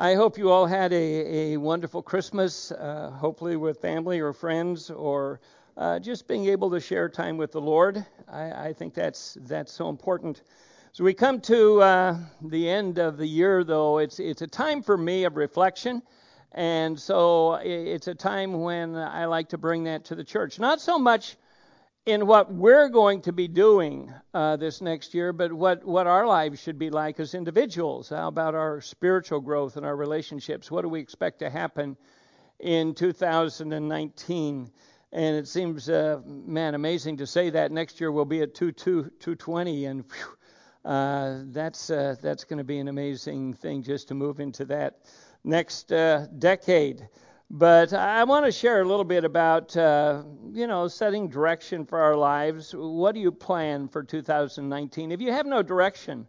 I hope you all had a, a wonderful Christmas, uh, hopefully with family or friends, or uh, just being able to share time with the Lord. I, I think that's that's so important. So we come to uh, the end of the year, though. It's it's a time for me of reflection, and so it's a time when I like to bring that to the church. Not so much in what we're going to be doing uh, this next year, but what, what our lives should be like as individuals. How about our spiritual growth and our relationships? What do we expect to happen in 2019? And it seems, uh, man, amazing to say that next year we'll be at 2, 2, 220, and whew, uh, that's uh, that's going to be an amazing thing just to move into that next uh, decade. But I want to share a little bit about, uh, you know, setting direction for our lives. What do you plan for 2019? If you have no direction,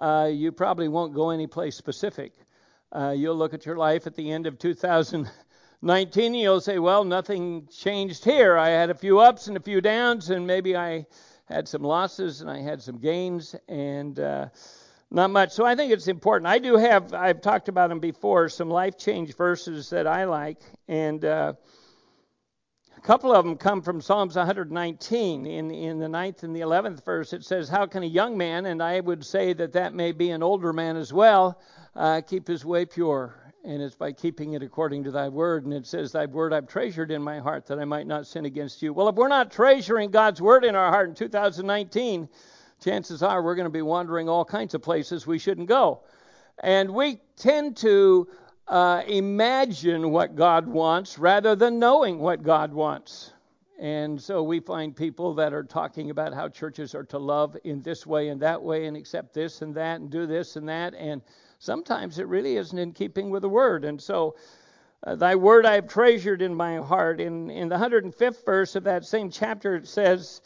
uh, you probably won't go any place specific. Uh, you'll look at your life at the end of 2019 and you'll say, well, nothing changed here. I had a few ups and a few downs, and maybe I had some losses and I had some gains. And, uh, not much. So I think it's important. I do have, I've talked about them before, some life change verses that I like. And uh, a couple of them come from Psalms 119. In, in the ninth and the 11th verse, it says, How can a young man, and I would say that that may be an older man as well, uh, keep his way pure? And it's by keeping it according to thy word. And it says, Thy word I've treasured in my heart that I might not sin against you. Well, if we're not treasuring God's word in our heart in 2019, chances are we're going to be wandering all kinds of places we shouldn't go. And we tend to uh, imagine what God wants rather than knowing what God wants. And so we find people that are talking about how churches are to love in this way and that way and accept this and that and do this and that. And sometimes it really isn't in keeping with the word. And so, uh, thy word I have treasured in my heart. In, in the 105th verse of that same chapter, it says,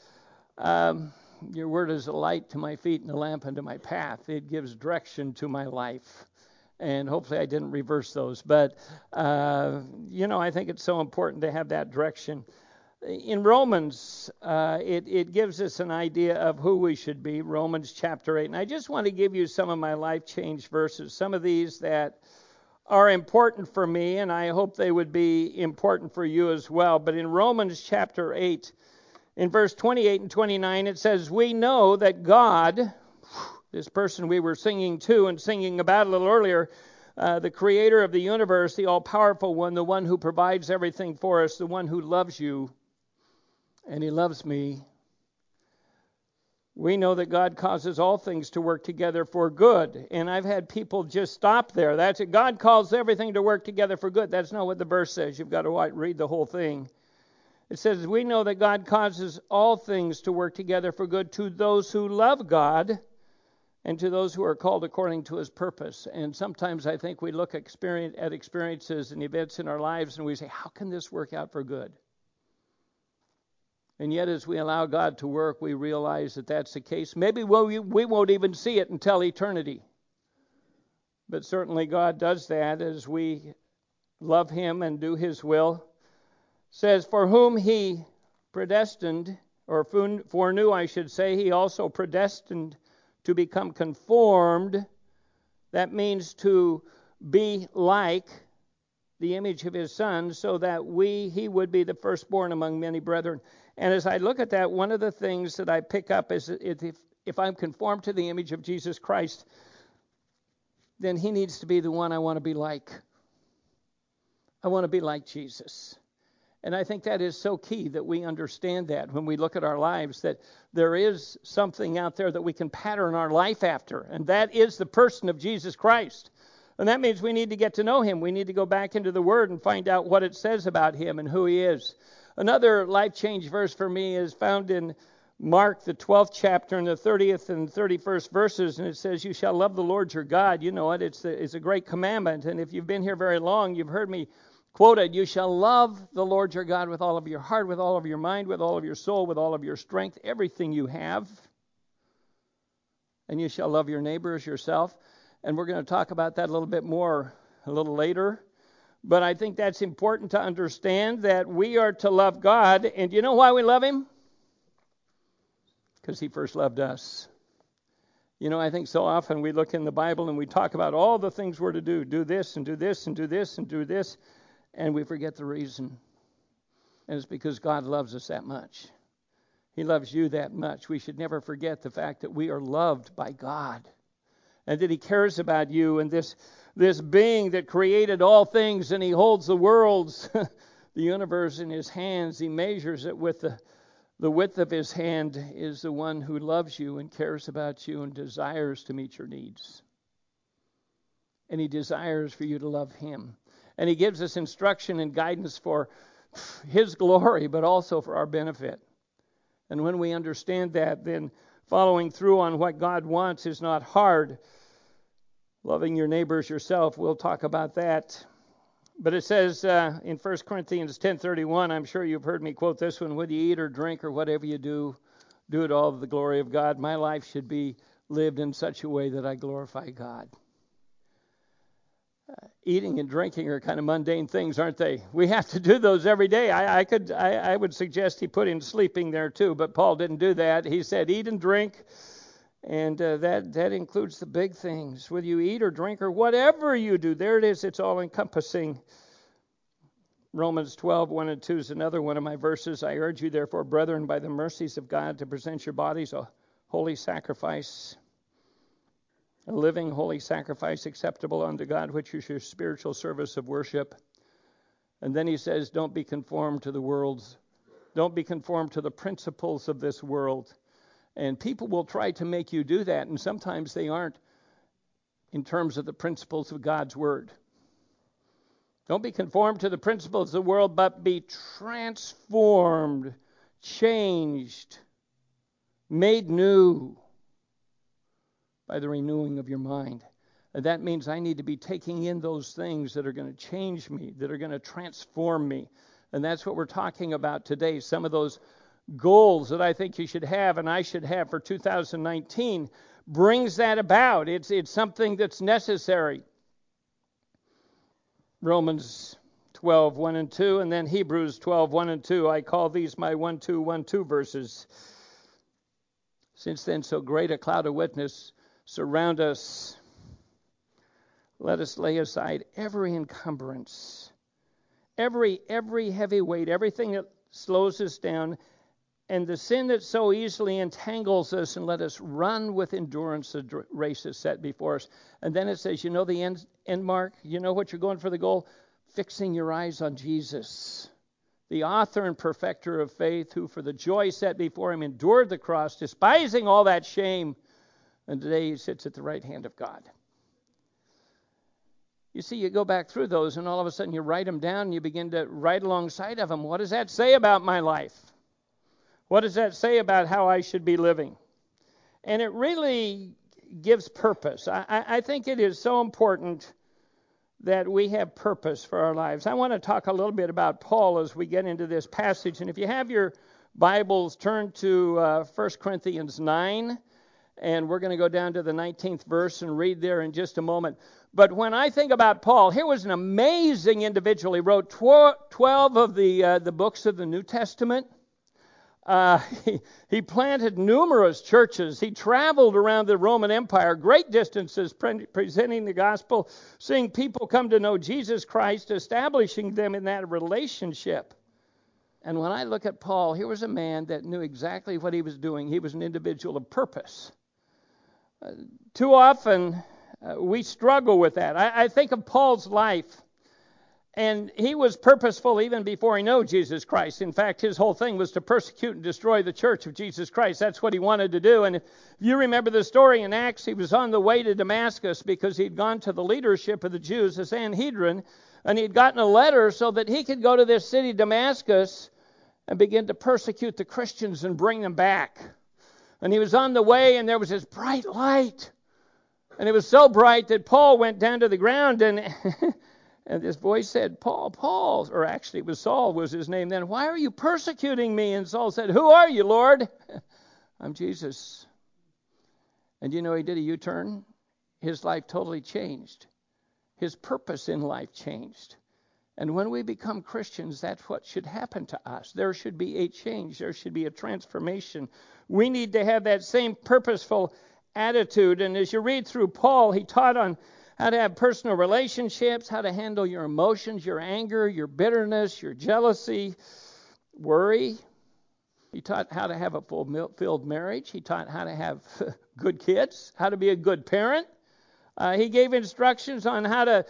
um, your word is a light to my feet and a lamp unto my path. It gives direction to my life. And hopefully I didn't reverse those. But, uh, you know, I think it's so important to have that direction. In Romans, uh, it, it gives us an idea of who we should be, Romans chapter 8. And I just want to give you some of my life change verses, some of these that are important for me, and I hope they would be important for you as well. But in Romans chapter 8, in verse 28 and 29, it says, We know that God, this person we were singing to and singing about a little earlier, uh, the creator of the universe, the all powerful one, the one who provides everything for us, the one who loves you, and he loves me. We know that God causes all things to work together for good. And I've had people just stop there. That's it. God calls everything to work together for good. That's not what the verse says. You've got to read the whole thing. It says, We know that God causes all things to work together for good to those who love God and to those who are called according to his purpose. And sometimes I think we look at experiences and events in our lives and we say, How can this work out for good? And yet, as we allow God to work, we realize that that's the case. Maybe we won't even see it until eternity. But certainly, God does that as we love Him and do His will says, For whom he predestined, or foreknew, I should say, he also predestined to become conformed. That means to be like the image of his son, so that we he would be the firstborn among many brethren. And as I look at that, one of the things that I pick up is if, if I'm conformed to the image of Jesus Christ, then he needs to be the one I want to be like. I want to be like Jesus. And I think that is so key that we understand that when we look at our lives, that there is something out there that we can pattern our life after, and that is the person of Jesus Christ. And that means we need to get to know him. We need to go back into the Word and find out what it says about him and who he is. Another life change verse for me is found in Mark, the 12th chapter, and the 30th and 31st verses, and it says, You shall love the Lord your God. You know it, it's, the, it's a great commandment. And if you've been here very long, you've heard me quoted, You shall love the Lord your God with all of your heart, with all of your mind, with all of your soul, with all of your strength, everything you have. And you shall love your neighbor as yourself. And we're going to talk about that a little bit more a little later. But I think that's important to understand that we are to love God. And you know why we love Him? Because He first loved us. You know, I think so often we look in the Bible and we talk about all the things we're to do do this and do this and do this and do this, and we forget the reason. And it's because God loves us that much. He loves you that much. We should never forget the fact that we are loved by God and that He cares about you and this, this being that created all things and He holds the worlds, the universe in His hands. He measures it with the the width of his hand is the one who loves you and cares about you and desires to meet your needs. And he desires for you to love him. And he gives us instruction and guidance for his glory, but also for our benefit. And when we understand that, then following through on what God wants is not hard. Loving your neighbors yourself, we'll talk about that but it says uh, in 1 Corinthians 10:31, I'm sure you've heard me quote this one, whether you eat or drink or whatever you do, do it all to the glory of God. My life should be lived in such a way that I glorify God. Eating and drinking are kind of mundane things, aren't they? We have to do those every day. I, I could, I, I would suggest he put in sleeping there too, but Paul didn't do that. He said, eat and drink, and uh, that that includes the big things. Whether you eat or drink or whatever you do, there it is. It's all encompassing. Romans 12, 1 and 2 is another one of my verses. I urge you, therefore, brethren, by the mercies of God, to present your bodies a holy sacrifice, a living holy sacrifice acceptable unto God, which is your spiritual service of worship. And then he says, Don't be conformed to the world's, don't be conformed to the principles of this world and people will try to make you do that, and sometimes they aren't in terms of the principles of God's Word. Don't be conformed to the principles of the world, but be transformed, changed, made new by the renewing of your mind. And that means I need to be taking in those things that are going to change me, that are going to transform me. And that's what we're talking about today. Some of those goals that I think you should have and I should have for 2019 brings that about. It's, it's something that's necessary. Romans 12, 1 and 2, and then Hebrews 12, 1 and 2. I call these my 1, 2, 1, 2 verses. Since then, so great a cloud of witness surround us. Let us lay aside every encumbrance, every every heavy weight, everything that slows us down, and the sin that so easily entangles us, and let us run with endurance the race is set before us. And then it says, you know the end, end mark? You know what you're going for the goal? Fixing your eyes on Jesus, the author and perfecter of faith, who for the joy set before him endured the cross, despising all that shame, and today he sits at the right hand of God. You see, you go back through those, and all of a sudden you write them down, and you begin to write alongside of them. What does that say about my life? What does that say about how I should be living? And it really gives purpose. I, I think it is so important that we have purpose for our lives. I want to talk a little bit about Paul as we get into this passage. And if you have your Bibles, turn to uh, 1 Corinthians 9, and we're going to go down to the 19th verse and read there in just a moment. But when I think about Paul, here was an amazing individual. He wrote 12 of the, uh, the books of the New Testament. Uh, he, he, planted numerous churches. He traveled around the Roman Empire, great distances, pre- presenting the gospel, seeing people come to know Jesus Christ, establishing them in that relationship. And when I look at Paul, here was a man that knew exactly what he was doing. He was an individual of purpose. Too often, uh, we struggle with that. I, I think of Paul's life and he was purposeful even before he knew Jesus Christ. In fact, his whole thing was to persecute and destroy the church of Jesus Christ. That's what he wanted to do. And if you remember the story in Acts, he was on the way to Damascus because he'd gone to the leadership of the Jews, the Sanhedrin, and he'd gotten a letter so that he could go to this city, Damascus, and begin to persecute the Christians and bring them back. And he was on the way, and there was this bright light. And it was so bright that Paul went down to the ground and. And this voice said, Paul, Paul, or actually it was Saul was his name then, why are you persecuting me? And Saul said, Who are you, Lord? I'm Jesus. And you know, he did a U turn. His life totally changed. His purpose in life changed. And when we become Christians, that's what should happen to us. There should be a change, there should be a transformation. We need to have that same purposeful attitude. And as you read through Paul, he taught on how to have personal relationships, how to handle your emotions, your anger, your bitterness, your jealousy, worry. He taught how to have a fulfilled marriage. He taught how to have good kids, how to be a good parent. Uh, he gave instructions on how to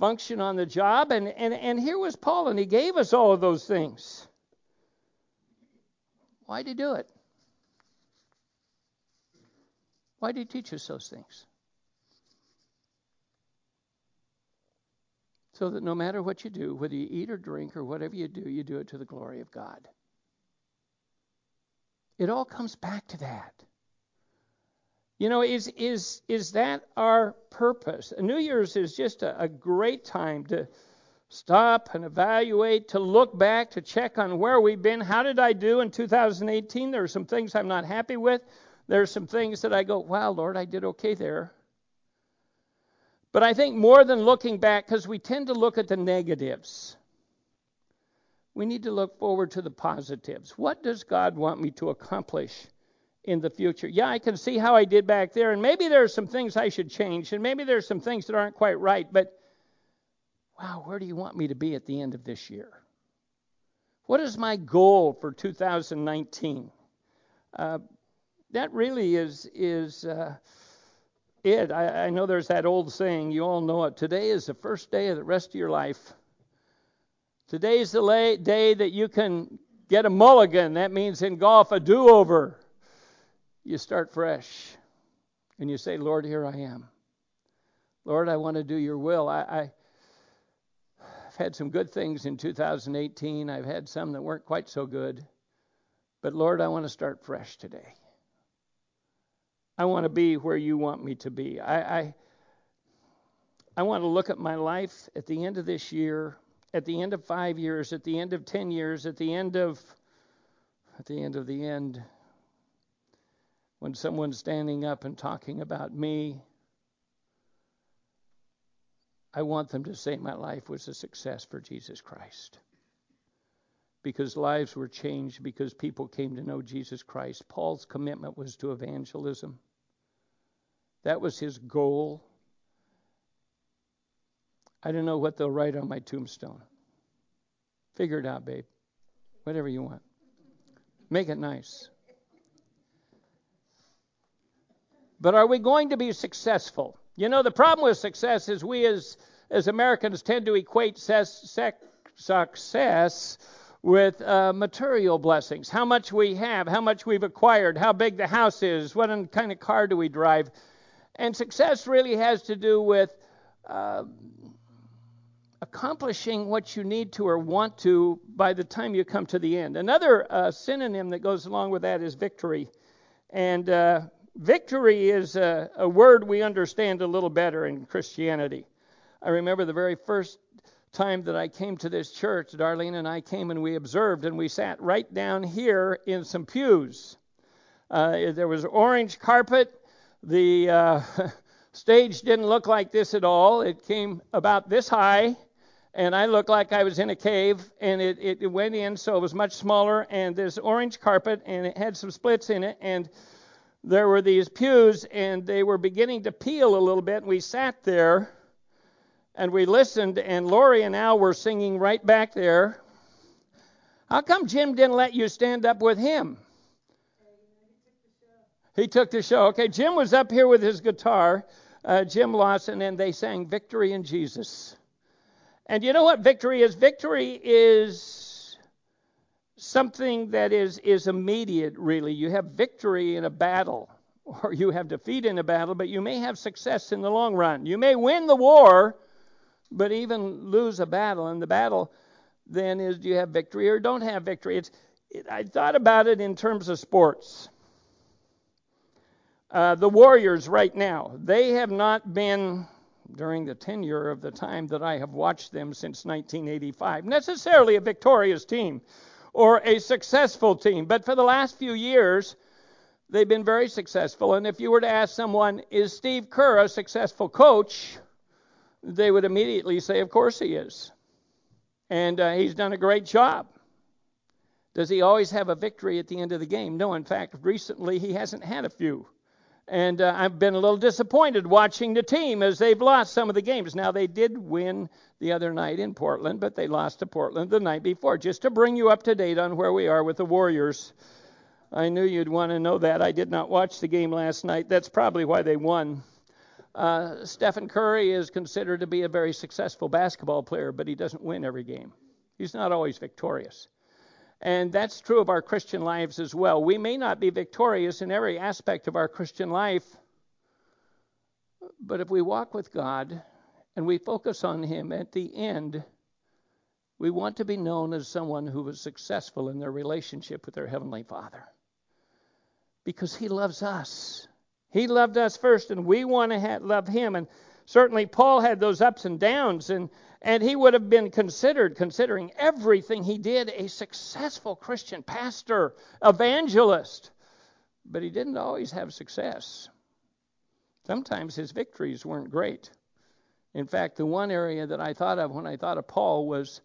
function on the job. And, and, and here was Paul, and he gave us all of those things. Why did he do it? Why did he teach us those things? So that no matter what you do, whether you eat or drink or whatever you do, you do it to the glory of God. It all comes back to that. You know, is is is that our purpose? New Year's is just a, a great time to stop and evaluate, to look back, to check on where we've been. How did I do in 2018? There are some things I'm not happy with. There are some things that I go, wow, Lord, I did okay there. But I think more than looking back, because we tend to look at the negatives, we need to look forward to the positives. What does God want me to accomplish in the future? Yeah, I can see how I did back there, and maybe there are some things I should change, and maybe there are some things that aren't quite right, but wow, where do you want me to be at the end of this year? What is my goal for 2019? Uh, that really is is uh, it. I, I know there's that old saying. You all know it. Today is the first day of the rest of your life. Today is the day that you can get a mulligan. That means in golf a do-over. You start fresh, and you say, "Lord, here I am. Lord, I want to do Your will." I, I've had some good things in 2018. I've had some that weren't quite so good. But Lord, I want to start fresh today. I want to be where you want me to be. I, I, I want to look at my life at the end of this year, at the end of five years, at the end of ten years, at the end of at the end of the end, when someone's standing up and talking about me I want them to say my life was a success for Jesus Christ. Because lives were changed, because people came to know Jesus Christ. Paul's commitment was to evangelism. That was his goal. I don't know what they'll write on my tombstone. Figure it out, babe. Whatever you want. Make it nice. But are we going to be successful? You know, the problem with success is we as as Americans tend to equate success with uh, material blessings. How much we have, how much we've acquired, how big the house is, what kind of car do we drive. And success really has to do with uh, accomplishing what you need to or want to by the time you come to the end. Another uh, synonym that goes along with that is victory. And uh, Victory is a, a word we understand a little better in Christianity. I remember the very first time that I came to this church, Darlene and I came and we observed, and we sat right down here in some pews. Uh, there was orange carpet. The uh, stage didn't look like this at all. It came about this high, and I looked like I was in a cave, and it, it went in, so it was much smaller, and this orange carpet, and it had some splits in it, and there were these pews, and they were beginning to peel a little bit, and we sat there and we listened, and Lori and Al were singing right back there. How come Jim didn't let you stand up with him? He took the show. Okay, Jim was up here with his guitar, uh, Jim Lawson, and they sang Victory in Jesus. And you know what victory is? Victory is something that is, is immediate, really. You have victory in a battle, or you have defeat in a battle, but you may have success in the long run. You may win the war, but even lose a battle. And the battle then is do you have victory or don't have victory? It's, it, I thought about it in terms of sports. Uh, the Warriors right now, they have not been during the tenure of the time that I have watched them since 1985 necessarily a victorious team or a successful team. But for the last few years, they've been very successful. And if you were to ask someone, is Steve Kerr a successful coach? They would immediately say, of course he is. And uh, he's done a great job. Does he always have a victory at the end of the game? No, in fact, recently he hasn't had a few. And uh, I've been a little disappointed watching the team as they've lost some of the games. Now, they did win the other night in Portland, but they lost to Portland the night before. Just to bring you up to date on where we are with the Warriors. I knew you'd want to know that. I did not watch the game last night. That's probably why they won. Uh, Stephen Curry is considered to be a very successful basketball player, but he doesn't win every game. He's not always victorious. And that's true of our Christian lives as well. We may not be victorious in every aspect of our Christian life, but if we walk with God and we focus on Him at the end, we want to be known as someone who was successful in their relationship with their Heavenly Father. Because He loves us. He loved us first, and we want to love Him. And certainly Paul had those ups and downs, and and he would have been considered, considering everything he did, a successful Christian pastor, evangelist. But he didn't always have success. Sometimes his victories weren't great. In fact, the one area that I thought of when I thought of Paul was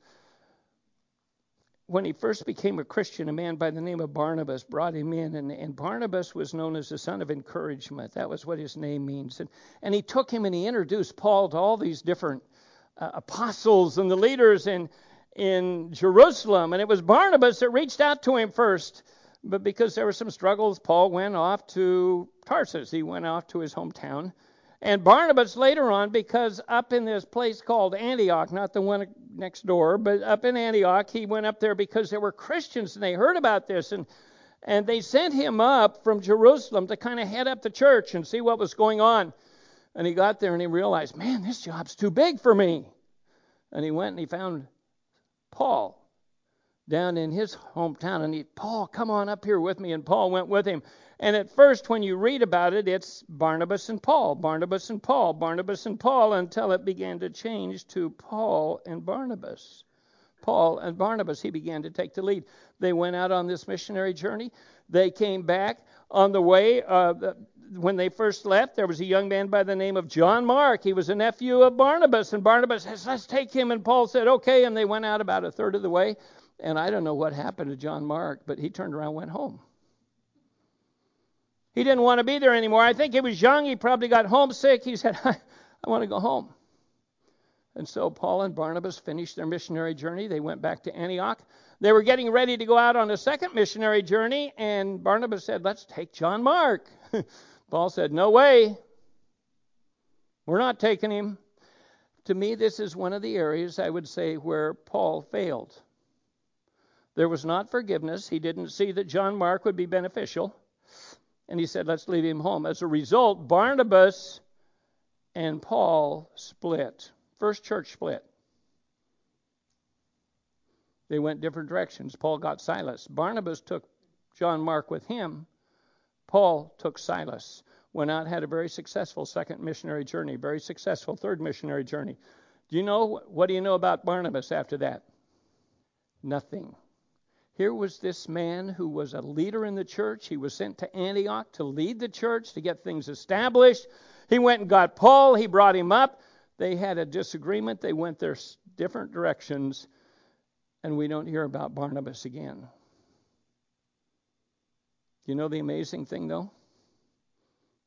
when he first became a Christian, a man by the name of Barnabas brought him in, and, and, Barnabas was known as the son of encouragement. That was what his name means. And, and he took him and he introduced Paul to all these different uh, apostles and the leaders in, in Jerusalem. And it was Barnabas that reached out to him first. But because there were some struggles, Paul went off to Tarsus. He went off to his hometown. And Barnabas later on, because up in this place called Antioch, not the one next door, but up in Antioch, he went up there because there were Christians and they heard about this. And, and they sent him up from Jerusalem to kind of head up the church and see what was going on. And he got there and he realized, man, this job's too big for me. And he went and he found Paul down in his hometown. And he, Paul, come on up here with me. And Paul went with him. And at first, when you read about it, it's Barnabas and Paul, Barnabas and Paul, Barnabas and Paul, until it began to change to Paul and Barnabas. Paul and Barnabas, he began to take the lead. They went out on this missionary journey. They came back on the way. Uh, when they first left, there was a young man by the name of John Mark. He was a nephew of Barnabas, and Barnabas says, Let's take him. And Paul said, Okay. And they went out about a third of the way. And I don't know what happened to John Mark, but he turned around and went home. He didn't want to be there anymore. I think he was young. He probably got homesick. He said, I, I want to go home. And so Paul and Barnabas finished their missionary journey. They went back to Antioch. They were getting ready to go out on a second missionary journey, and Barnabas said, Let's take John Mark. Paul said, No way. We're not taking him. To me, this is one of the areas I would say where Paul failed. There was not forgiveness. He didn't see that John Mark would be beneficial. And he said, Let's leave him home. As a result, Barnabas and Paul split. First church split. They went different directions. Paul got Silas. Barnabas took John Mark with him. Paul took Silas, went out, had a very successful second missionary journey, very successful third missionary journey. Do you know what do you know about Barnabas after that? Nothing. Here was this man who was a leader in the church. He was sent to Antioch to lead the church, to get things established. He went and got Paul. He brought him up. They had a disagreement. They went their different directions. And we don't hear about Barnabas again. You know the amazing thing, though?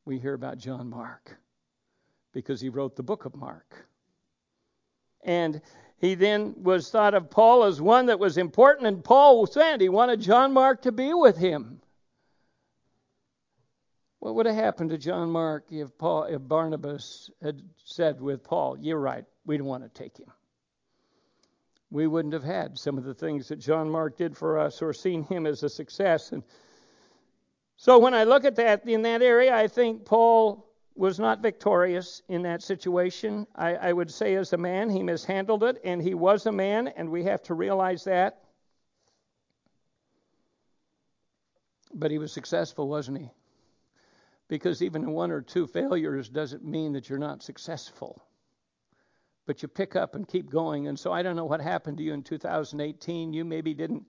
We hear about John Mark because he wrote the book of Mark. And he then was thought of Paul as one that was important, and Paul said he wanted John Mark to be with him. What would have happened to John Mark if, Paul, if Barnabas had said with Paul, You're right, we don't want to take him? We wouldn't have had some of the things that John Mark did for us or seen him as a success. And so when I look at that in that area, I think Paul was not victorious in that situation. I, I, would say, as a man, he mishandled it, and he was a man, and we have to realize that. But he was successful, wasn't he? Because even one or two failures doesn't mean that you're not successful. But you pick up and keep going. And so I don't know what happened to you in 2018. You maybe didn't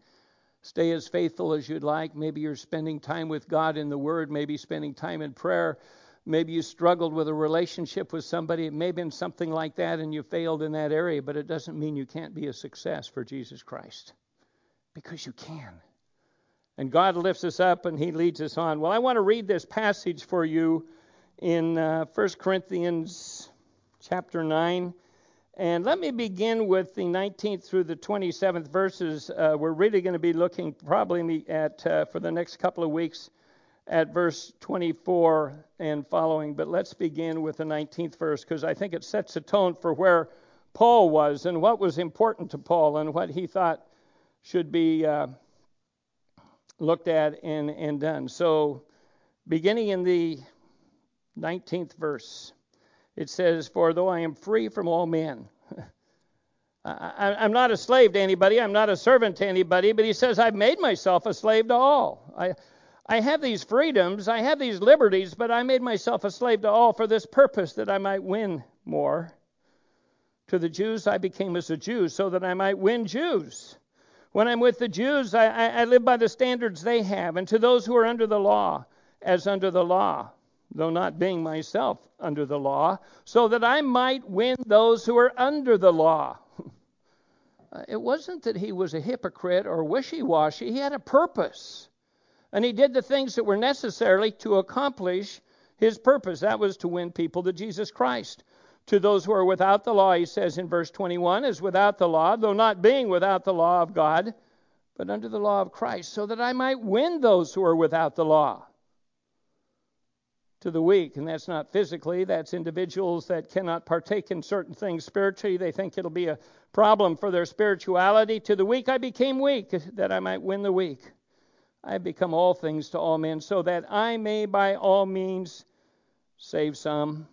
stay as faithful as you'd like. Maybe you're spending time with God in the Word, maybe spending time in prayer. Maybe you struggled with a relationship with somebody. It may have been something like that and you failed in that area, but it doesn't mean you can't be a success for Jesus Christ. Because you can. And God lifts us up and He leads us on. Well, I want to read this passage for you in uh, 1 Corinthians chapter 9. And let me begin with the 19th through the 27th verses. Uh, we're really going to be looking probably at, uh, for the next couple of weeks, at verse 24 and following. But let's begin with the 19th verse because I think it sets a tone for where Paul was and what was important to Paul and what he thought should be uh, looked at and, and done. So, beginning in the 19th verse, it says, For though I am free from all men, I, am not a slave to anybody, I'm not a servant to anybody, but he says, I've made myself a slave to all. I, I have these freedoms, I have these liberties, but I made myself a slave to all for this purpose that I might win more. To the Jews, I became as a Jew so that I might win Jews. When I'm with the Jews, I, I, I live by the standards they have, and to those who are under the law, as under the law, though not being myself under the law, so that I might win those who are under the law. Uh, it wasn't that he was a hypocrite or wishy washy, he had a purpose. And he did the things that were necessary to accomplish his purpose. That was to win people to Jesus Christ. To those who are without the law, he says in verse 21, is without the law, though not being without the law of God, but under the law of Christ, so that I might win those who are without the law. To the weak, and that's not physically, that's individuals that cannot partake in certain things spiritually. They think it'll be a problem for their spirituality. To the weak, I became weak, that I might win the weak. I have become all things to all men, so that I may by all means save some.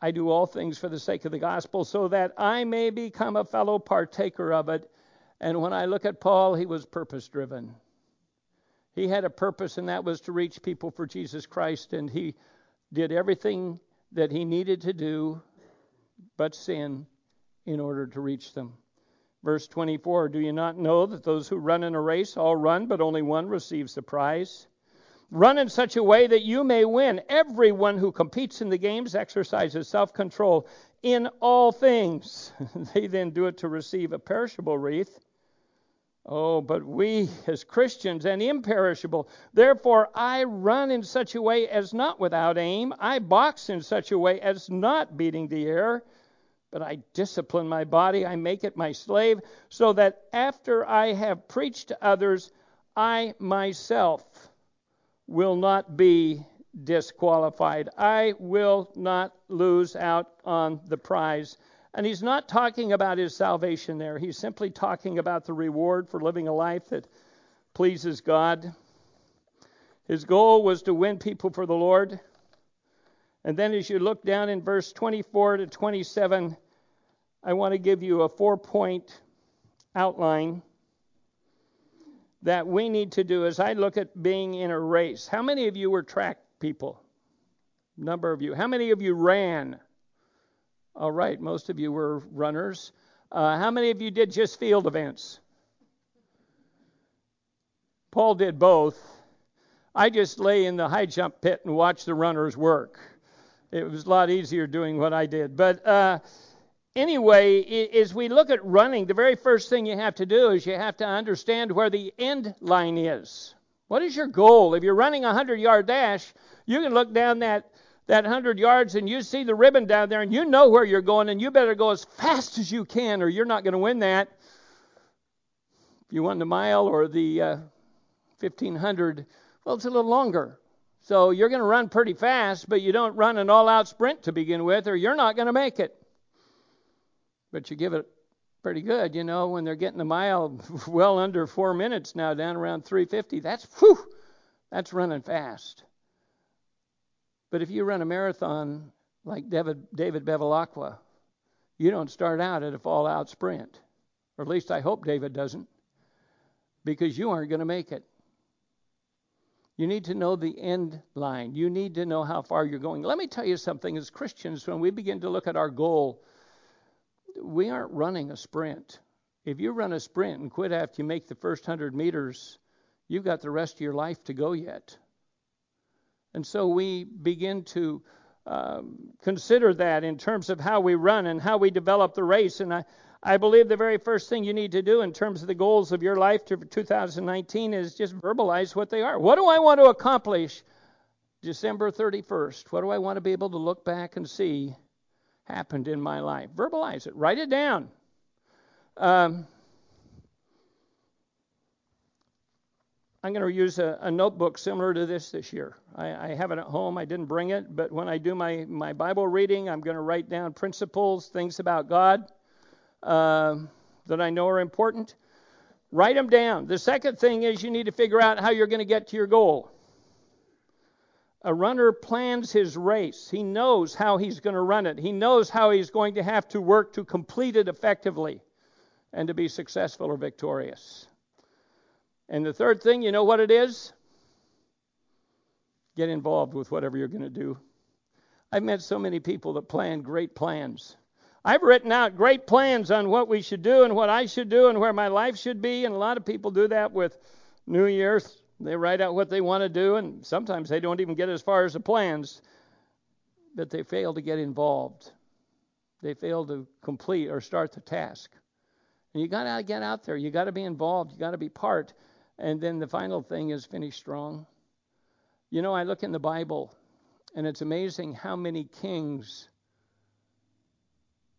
I do all things for the sake of the gospel, so that I may become a fellow partaker of it. And when I look at Paul, he was purpose driven. He had a purpose, and that was to reach people for Jesus Christ, and he did everything that he needed to do but sin in order to reach them. Verse 24 Do you not know that those who run in a race all run, but only one receives the prize? Run in such a way that you may win. Everyone who competes in the games exercises self control in all things. they then do it to receive a perishable wreath. Oh, but we as Christians an imperishable. Therefore, I run in such a way as not without aim. I box in such a way as not beating the air. But I discipline my body, I make it my slave, so that after I have preached to others, I myself will not be disqualified. I will not lose out on the prize. And he's not talking about his salvation there. He's simply talking about the reward for living a life that pleases God. His goal was to win people for the Lord. And then as you look down in verse 24 to 27, I want to give you a four point outline that we need to do as I look at being in a race. How many of you were track people? Number of you. How many of you ran? All right, most of you were runners. Uh, how many of you did just field events? Paul did both. I just lay in the high jump pit and watched the runners work. It was a lot easier doing what I did. But uh, anyway, as we look at running, the very first thing you have to do is you have to understand where the end line is. What is your goal? If you're running a 100 yard dash, you can look down that, that 100 yards and you see the ribbon down there and you know where you're going and you better go as fast as you can or you're not going to win that. If you won the mile or the uh, 1500, well, it's a little longer. So you're going to run pretty fast, but you don't run an all out sprint to begin with or you're not going to make it but you give it pretty good, you know, when they're getting a mile well under four minutes now, down around 350. That's whew, that's running fast. But if you run a marathon like David David Bevilacqua, you don't start out at a fall-out sprint, or at least I hope David doesn't, because you aren't going to make it. You need to know the end line. You need to know how far you're going. Let me tell you something as Christians, when we begin to look at our goal we aren't running a sprint. If you run a sprint and quit after you make the first 100 meters, you've got the rest of your life to go yet. And so we begin to um, consider that in terms of how we run and how we develop the race. And I, I believe the very first thing you need to do in terms of the goals of your life to 2019 is just verbalize what they are. What do I want to accomplish December 31st? What do I want to be able to look back and see happened in my life? Verbalize it. Write it down. Um, I'm going to use a, a, notebook similar to this this year. I, I, have it at home. I didn't bring it, but when I do my, my Bible reading, I'm going to write down principles, things about God uh, that I know are important. Write them down. The second thing is you need to figure out how you're going to get to your goal. A runner plans his race. He knows how he's going to run it. He knows how he's going to have to work to complete it effectively and to be successful or victorious. And the third thing, you know what it is? Get involved with whatever you're going to do. I've met so many people that plan great plans. I've written out great plans on what we should do and what I should do and where my life should be, and a lot of people do that with New Year's. They write out what they want to do, and sometimes they don't even get as far as the plans, but they fail to get involved. They fail to complete or start the task. And you got to get out there. You got to be involved. You got to be part. And then the final thing is finish strong. You know, I look in the Bible, and it's amazing how many kings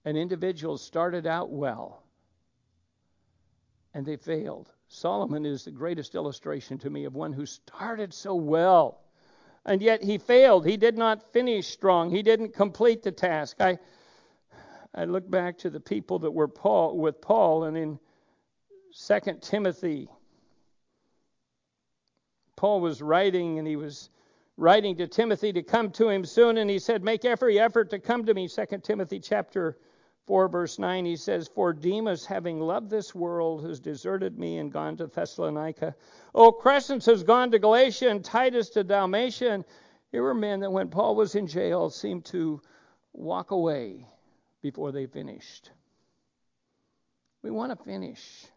and individuals started out well and they failed. Solomon is the greatest illustration to me of one who started so well and yet he failed. He did not finish strong. He didn't complete the task. I I look back to the people that were Paul with Paul and in 2 Timothy Paul was writing, and he was writing to Timothy to come to him soon, and he said, Make every effort to come to me. 2 Timothy chapter 4, verse 9, he says, For Demas, having loved this world, has deserted me and gone to Thessalonica. Oh, Crescens has gone to Galatia, and Titus to Dalmatia. And here were men that, when Paul was in jail, seemed to walk away before they finished. We want to finish.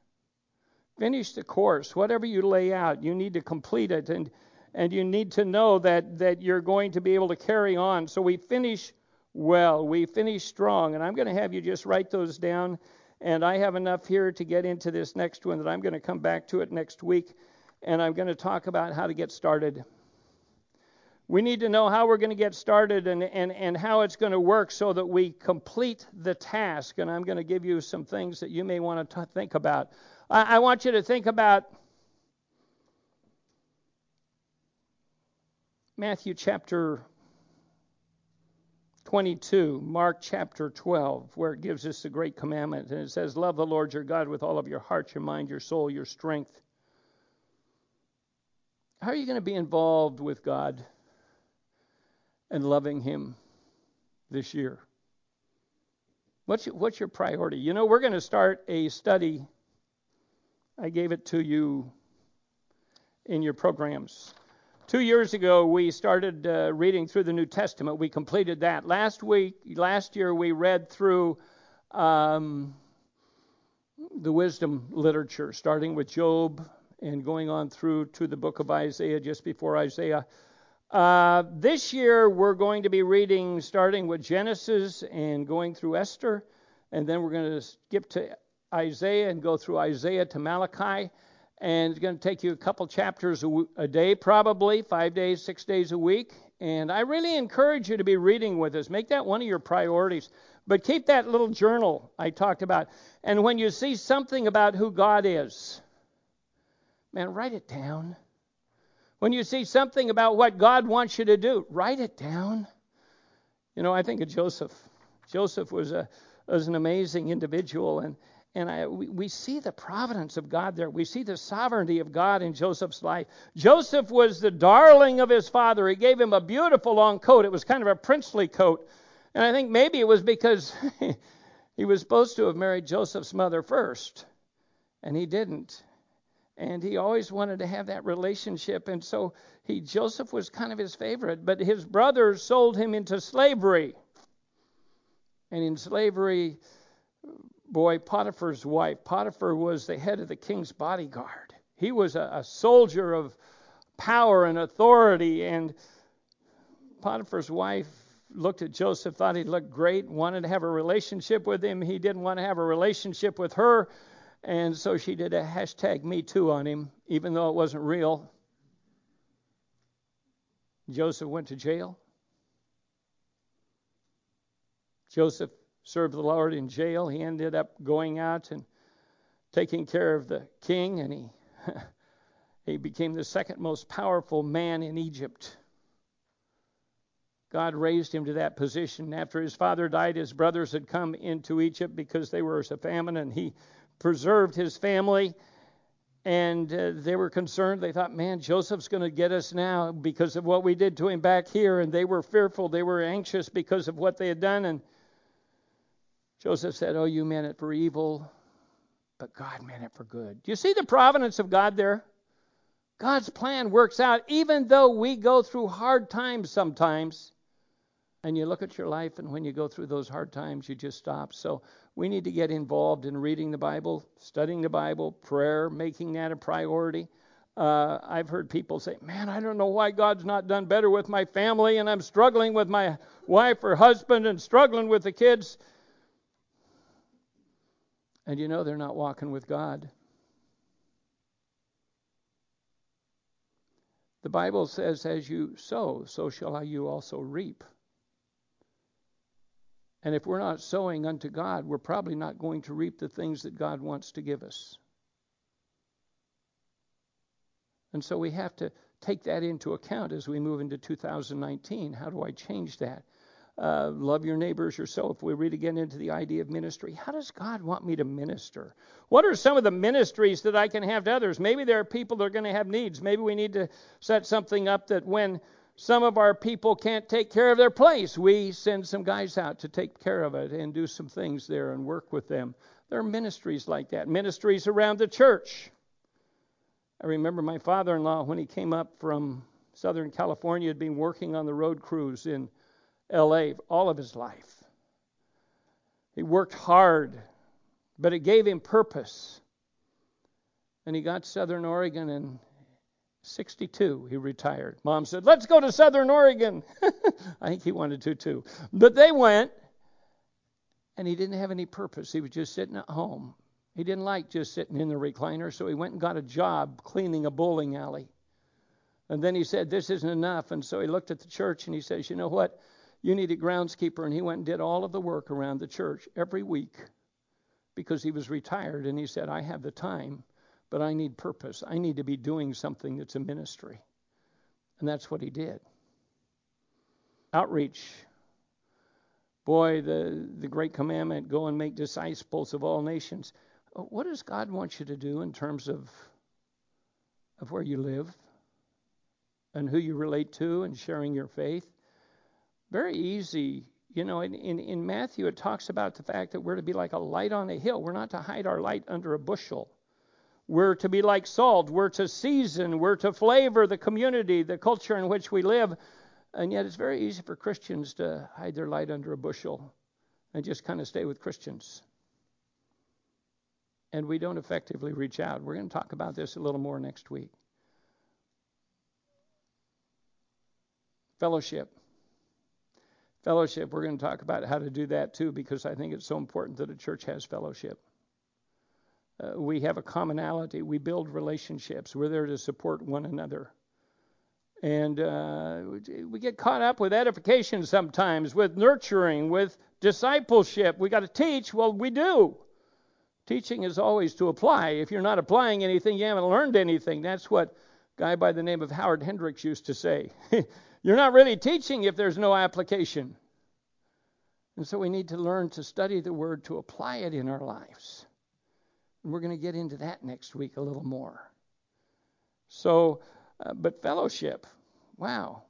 Finish the course. Whatever you lay out, you need to complete it and and you need to know that that you're going to be able to carry on. So we finish well. We finish strong. And I'm going to have you just write those down. And I have enough here to get into this next one that I'm going to come back to it next week. And I'm going to talk about how to get started. We need to know how we're going to get started and, and, and how it's going to work so that we complete the task. And I'm going to give you some things that you may want to t- think about. I, I want you to think about Matthew chapter 22, Mark chapter 12, where it gives us the great commandment. And it says, Love the Lord your God with all of your heart, your mind, your soul, your strength. How are you going to be involved with God and loving Him this year? What's your, what's your priority? You know, we're going to start a study I gave it to you in your programs. Two years ago, we started uh, reading through the New Testament. We completed that. Last week, last year, we read through um, the wisdom literature, starting with Job and going on through to the book of Isaiah, just before Isaiah. Uh, this year, we're going to be reading starting with Genesis and going through Esther, and then we're going to skip to Isaiah and go through Isaiah to Malachi. And it's going to take you a couple chapters a, a day, probably, five days, six days a week. And I really encourage you to be reading with us. Make that one of your priorities. But keep that little journal I talked about. And when you see something about who God is, man, write it down. When you see something about what God wants you to do, write it down. You know, I think of Joseph. Joseph was a was an amazing individual, and and I, we, we see the providence of God there. We see the sovereignty of God in Joseph's life. Joseph was the darling of his father. He gave him a beautiful long coat. It was kind of a princely coat. And I think maybe it was because he was supposed to have married Joseph's mother first, and he didn't. And he always wanted to have that relationship. And so he Joseph was kind of his favorite, but his brothers sold him into slavery. And in slavery, boy, Potiphar's wife. Potiphar was the head of the king's bodyguard. He was a, a soldier of power and authority, and Potiphar's wife looked at Joseph, thought he looked great, wanted to have a relationship with him. He didn't want to have a relationship with her. And so she did a hashtag me too on him, even though it wasn't real. Joseph went to jail. Joseph served the Lord in jail. He ended up going out and taking care of the king, and he he became the second most powerful man in Egypt. God raised him to that position. After his father died, his brothers had come into Egypt because they were a famine, and he preserved his family. And uh, they were concerned. They thought, man, Joseph's going to get us now because of what we did to him back here. And they were fearful. They were anxious because of what they had done. And Joseph said, Oh, you meant it for evil, but God meant it for good. Do you see the providence of God there? God's plan works out even though we go through hard times sometimes. And you look at your life, and when you go through those hard times, you just stop. So we need to get involved in reading the Bible, studying the Bible, prayer, making that a priority. Uh, I've heard people say, Man, I don't know why God's not done better with my family, and I'm struggling with my wife or husband and struggling with the kids. And you know they're not walking with God. The Bible says, As you sow, so shall you also reap. And if we're not sowing unto God, we're probably not going to reap the things that God wants to give us. And so we have to take that into account as we move into 2019. How do I change that? Uh, love your neighbors yourself. We read again into the idea of ministry. How does God want me to minister? What are some of the ministries that I can have to others? Maybe there are people that are going to have needs. Maybe we need to set something up that when some of our people can't take care of their place, we send some guys out to take care of it and do some things there and work with them. There are ministries like that, ministries around the church. I remember my father in law, when he came up from Southern California, had been working on the road crews in LA all of his life. He worked hard, but it gave him purpose. And he got Southern Oregon in 62. He retired. Mom said, Let's go to Southern Oregon. I think he wanted to too. But they went, and he didn't have any purpose. He was just sitting at home. He didn't like just sitting in the recliner, so he went and got a job cleaning a bowling alley. And then he said, This isn't enough. And so he looked at the church and he says, You know what? You need a groundskeeper. And he went and did all of the work around the church every week because he was retired. And he said, I have the time, but I need purpose. I need to be doing something that's a ministry. And that's what he did. Outreach. Boy, the, the great commandment go and make disciples of all nations. Uh, what does God want you to do in terms of, of where you live and who you relate to and sharing your faith? Very easy. You know, in, in, in Matthew, it talks about the fact that we're to be like a light on a hill. We're not to hide our light under a bushel. We're to be like salt. We're to season. We're to flavor the community, the culture in which we live. And yet, it's very easy for Christians to hide their light under a bushel and just kind of stay with Christians. And we don't effectively reach out. We're going to talk about this a little more next week. Fellowship. Fellowship, we're going to talk about how to do that too, because I think it's so important that a church has fellowship. Uh, we have a commonality. We build relationships. We're there to support one another. And uh, we get caught up with edification sometimes, with nurturing, with discipleship. We got to teach. Well, we do. Teaching is always to apply. If you're not applying anything, you haven't learned anything. That's what a guy by the name of Howard Hendricks used to say. You're not really teaching if there's no application. And so we need to learn to study the Word to apply it in our lives. And we're going to get into that next week a little more. So, uh, but fellowship, wow.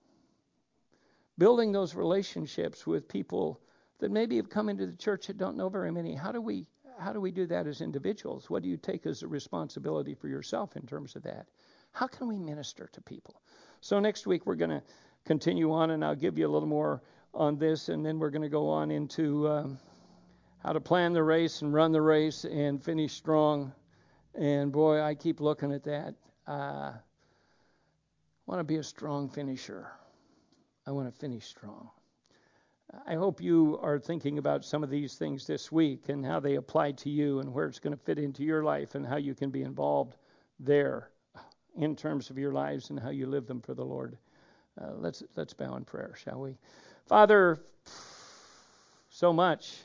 Building those relationships with people that maybe have come into the church that don't know very many. How do we how do we do that as individuals? What do you take as a responsibility for yourself in terms of that? How can we minister to people? So next week we're going to continue on, and I'll give you a little more on this, and then we're going to go on into um, how to plan the race and run the race and finish strong. And boy, I keep looking at that. I want to be a strong finisher. I want to finish strong. I hope you are thinking about some of these things this week and how they apply to you and where it's going to fit into your life and how you can be involved there in terms of your lives and how you live them for the Lord. Uh, let's let's bow in prayer, shall we? Father, so much,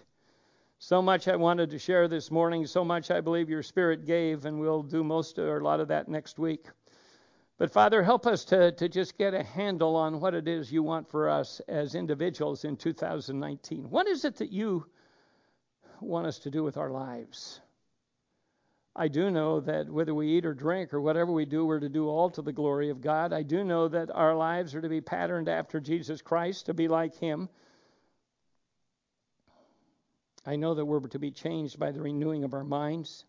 so much I wanted to share this morning. So much I believe your Spirit gave, and we'll do most or a lot of that next week. But Father, help us to, to just get a handle on what it is you want for us as individuals in 2019. What is it that you want us to do with our lives? I do know that whether we eat or drink or whatever we do, we're to do all to the glory of God. I do know that our lives are to be patterned after Jesus Christ, to be like Him. I know that we're to be changed by the renewing of our minds.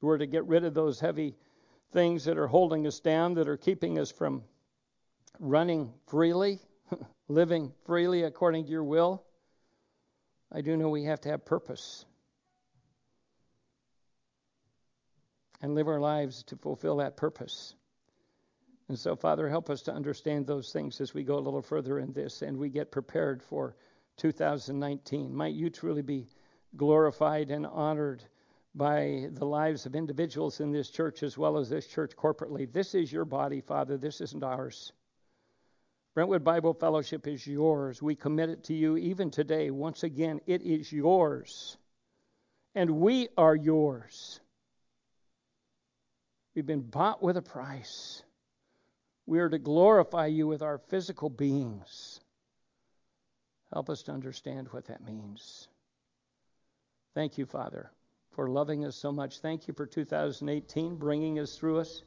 We're to get rid of those heavy things that are holding us down, that are keeping us from running freely, living freely according to your will. I do know we have to have purpose and live our lives to fulfill that purpose. And so, Father, help us to understand those things as we go a little further in this and we get prepared for 2019. Might you truly be glorified and honored by the lives of individuals in this church as well as this church corporately. This is your body, Father. This isn't ours. Brentwood Bible Fellowship is yours. We commit it to you even today. Once again, it is yours. And we are yours. We've been bought with a price. We are to glorify you with our physical beings. Help us to understand what that means. Thank you, Father for loving us so much. Thank you for 2018, bringing us through us,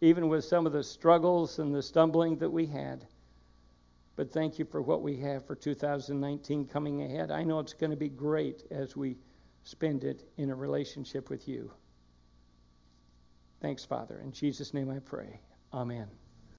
even with some of the struggles and the stumbling that we had. But thank you for what we have for 2019 coming ahead. I know it's going to be great as we spend it in a relationship with you. Thanks, Father. In Jesus' name I pray. Amen.